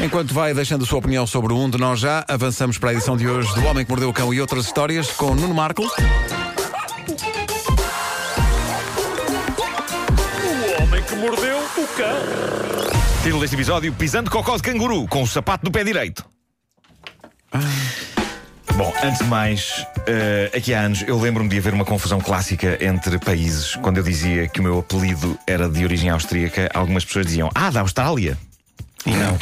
Enquanto vai deixando a sua opinião sobre o um de nós já, avançamos para a edição de hoje do Homem que Mordeu o Cão e outras histórias com Nuno Marco. O homem que mordeu o cão. Título deste episódio: Pisando cocó de canguru com o sapato do pé direito. Bom, antes de mais, eh, aqui há anos eu lembro-me de haver uma confusão clássica entre países. Quando eu dizia que o meu apelido era de origem austríaca, algumas pessoas diziam: Ah, da Austrália. E não,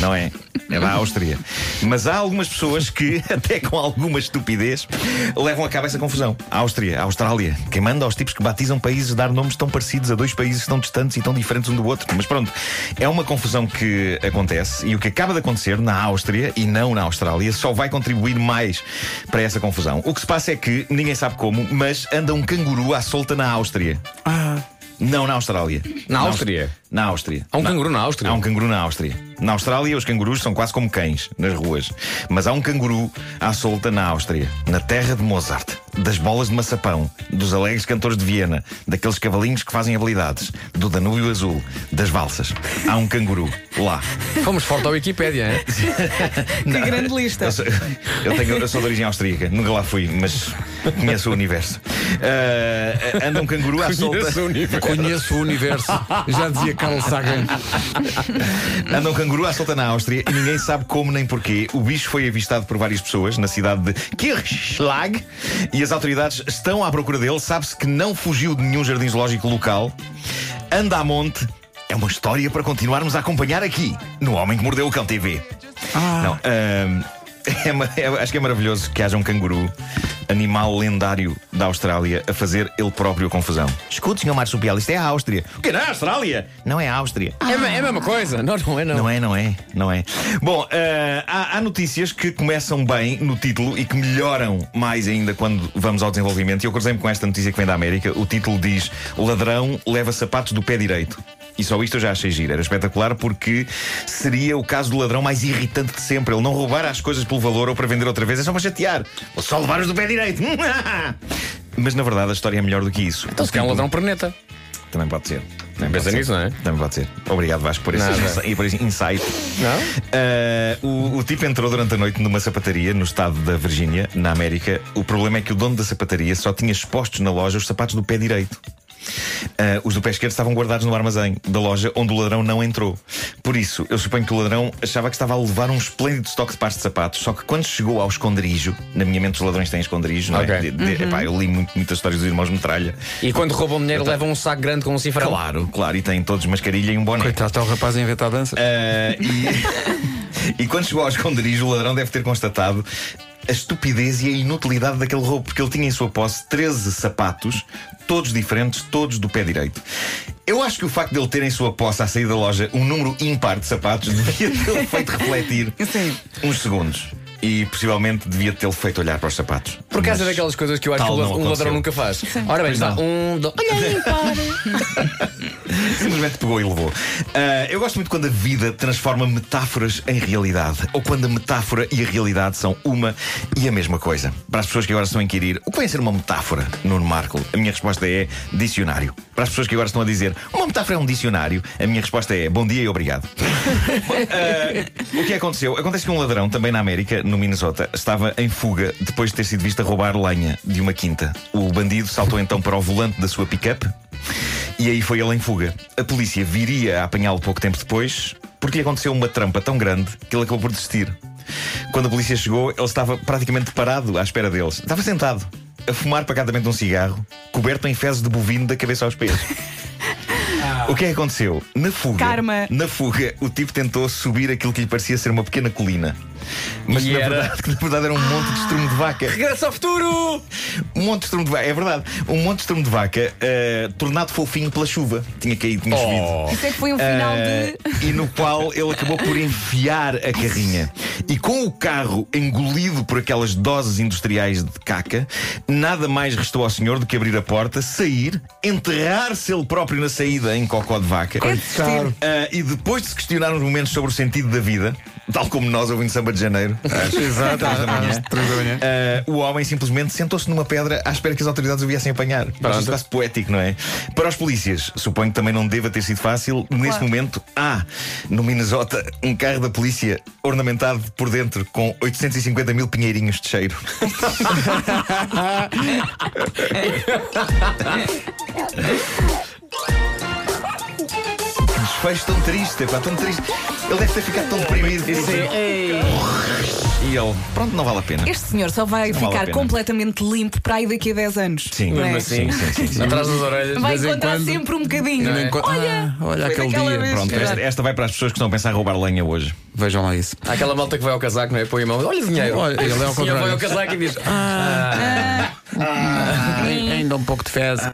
não é. É da Áustria. Mas há algumas pessoas que, até com alguma estupidez, levam a cabo essa confusão. A Áustria, a Austrália. Quem manda aos tipos que batizam países dar nomes tão parecidos a dois países tão distantes e tão diferentes um do outro. Mas pronto, é uma confusão que acontece e o que acaba de acontecer na Áustria e não na Austrália só vai contribuir mais para essa confusão. O que se passa é que, ninguém sabe como, mas anda um canguru à solta na Áustria. Ah, Não na Austrália. Na Áustria? Na Áustria. Há um Na- canguru na Áustria? Há um canguru na Áustria. Na Austrália, os cangurus são quase como cães nas ruas. Mas há um canguru à solta na Áustria, na terra de Mozart, das bolas de maçapão, dos alegres cantores de Viena, daqueles cavalinhos que fazem habilidades, do Danúbio Azul, das valsas. Há um canguru lá. Fomos forte à Wikipédia, hein? Que grande lista. Eu sou, eu, tenho, eu sou de origem austríaca, nunca lá fui, mas conheço o universo. Ah, anda um canguru à solta. conheço o universo. Já dizia Carl Sagan. Anda um canguru à solta na Áustria e ninguém sabe como nem porquê. O bicho foi avistado por várias pessoas na cidade de Kirchschlag e as autoridades estão à procura dele. Sabe-se que não fugiu de nenhum jardim zoológico local. Anda a monte. É uma história para continuarmos a acompanhar aqui, no Homem que Mordeu o Cão TV. Não, ahm, é é- acho que é maravilhoso que haja um canguru, animal lendário da Austrália, a fazer ele próprio a confusão. Escute, senhor marsupial, isto é a Áustria. O que é a Austrália? Não é a Áustria. É, a- é a mesma coisa. Não, não é, não. Não é, não é, não é. Bom, eh, há, há notícias que começam bem no título e que melhoram mais ainda quando vamos ao desenvolvimento. E eu cruzei-me com esta notícia que vem da América. O título diz: O ladrão leva sapatos do pé direito. E só isto eu já achei giro. Era espetacular porque seria o caso do ladrão mais irritante de sempre. Ele não roubar as coisas pelo valor ou para vender outra vez, é só para chatear. Vou só levar os do pé direito. Mas na verdade a história é melhor do que isso. Então se quer um ladrão perneta. Também pode ser. Também Pensa nisso, não é? Também pode ser. Obrigado, Vasco, por esse, insi- por esse insight. Não? Ah, o, o tipo entrou durante a noite numa sapataria no estado da Virgínia, na América. O problema é que o dono da sapataria só tinha expostos na loja os sapatos do pé direito. Ah, os do pé esquerdo estavam guardados no armazém da loja onde o ladrão não entrou. Por isso, eu suponho que o ladrão achava que estava a levar um esplêndido estoque de pares de sapatos. Só que quando chegou ao esconderijo, na minha mente os ladrões têm esconderijo, não é? De- de- epá, eu li muito- muitas histórias dos irmãos Metralha. E quando roubam dinheiro levam um saco grande com um cifrão. Claro, claro, e têm todos mascarilha e um boné. Coitado, está o rapaz a inventar dança. Ah, e, e quando chegou ao esconderijo, o ladrão deve ter constatado a estupidez e a inutilidade daquele roubo, porque ele tinha em sua posse 13 sapatos, todos diferentes, todos do pé direito. Eu acho que o facto de ele ter em sua posse, à saída da loja, um número ímpar de sapatos devia tê-lo feito refletir Sim. uns segundos. E possivelmente devia tê-lo feito olhar para os sapatos. Por causa Mas daquelas coisas que eu acho que um ladrão aconteceu. nunca faz. Ora bem, está um, dois. Olha aí, para. Simplesmente pegou e levou. Ah, eu gosto muito quando a vida transforma metáforas em realidade. Ou quando a metáfora e a realidade são uma e a mesma coisa. Para as pessoas que agora estão a inquirir, o que vem ser uma metáfora, Nuno Marco? A minha resposta é dicionário. Para as pessoas que agora estão a dizer, uma metáfora é um dicionário, a minha resposta é bom dia e obrigado. Ah, o que aconteceu? Acontece que um ladrão, também na América, no Minnesota, estava em fuga depois de ter sido visto a roubar lenha de uma quinta. O bandido saltou então para o volante da sua pick-up e aí foi ele em fuga. A polícia viria a apanhá-lo pouco tempo depois, porque lhe aconteceu uma trampa tão grande que ele acabou por desistir. Quando a polícia chegou, ele estava praticamente parado à espera deles. Estava sentado, a fumar pacatamente um cigarro, coberto em fezes de bovino da cabeça aos pés. O que é que aconteceu? Na fuga, Karma. na fuga, o tipo tentou subir aquilo que lhe parecia ser uma pequena colina. Mas E na, era? verdade, que na verdade era um monte de estrume de vaca. Regressa ao futuro! Um monte de estrume de vaca, é verdade. Um monte de estrume de vaca eh, tornado fofinho pela chuva. Tinha caído, tinha chovido. Isso é que foi um final Eh, de. e no qual ele acabou por enfiar a carrinha. E com o carro engolido por aquelas doses industriais de caca, nada mais restou ao senhor do que abrir a porta, sair, enterrar-se ele próprio na saída em cocó de vaca. Ah, e depois de se questionar uns momentos sobre o sentido da vida, tal como nós ouvindo samba de janeiro. às Exato, três da manhã. às três da manhã. Uh, o homem simplesmente sentou-se numa pedra à espera que as autoridades o viessem apanhar. Isto quase poético, não é? Para os polícias, suponho que também não deva ter sido fácil. Nesse momento, há no Minnesota um carro da polícia ornamentado por dentro com 850 mil pinheirinhos de cheiro. Desfecho tão triste, pá, tão triste. Ele deve ter ficado tão deprimido. E ele, pronto, não vale a pena. Este senhor só vai Não vale a ficar pena. completamente limpo para aí daqui a 10 anos. Sim, não é? Mesmo assim, sim, sim, sim. atrás das orelhas. Vai vez em encontrar quando- sempre um bocadinho. Não é? Olha, Ah, olha foi aquele daquela dia. vez. Pronto, esta, esta vai para as pessoas que estão a pensar em roubar lenha hoje. Vejam lá isso. Há aquela malta que vai ao casaco, não é? Põe a mão, olha dinheiro. Olha, ele é ao O senhor vai contrário. ao casaco e diz: Ainda um pouco de fezes.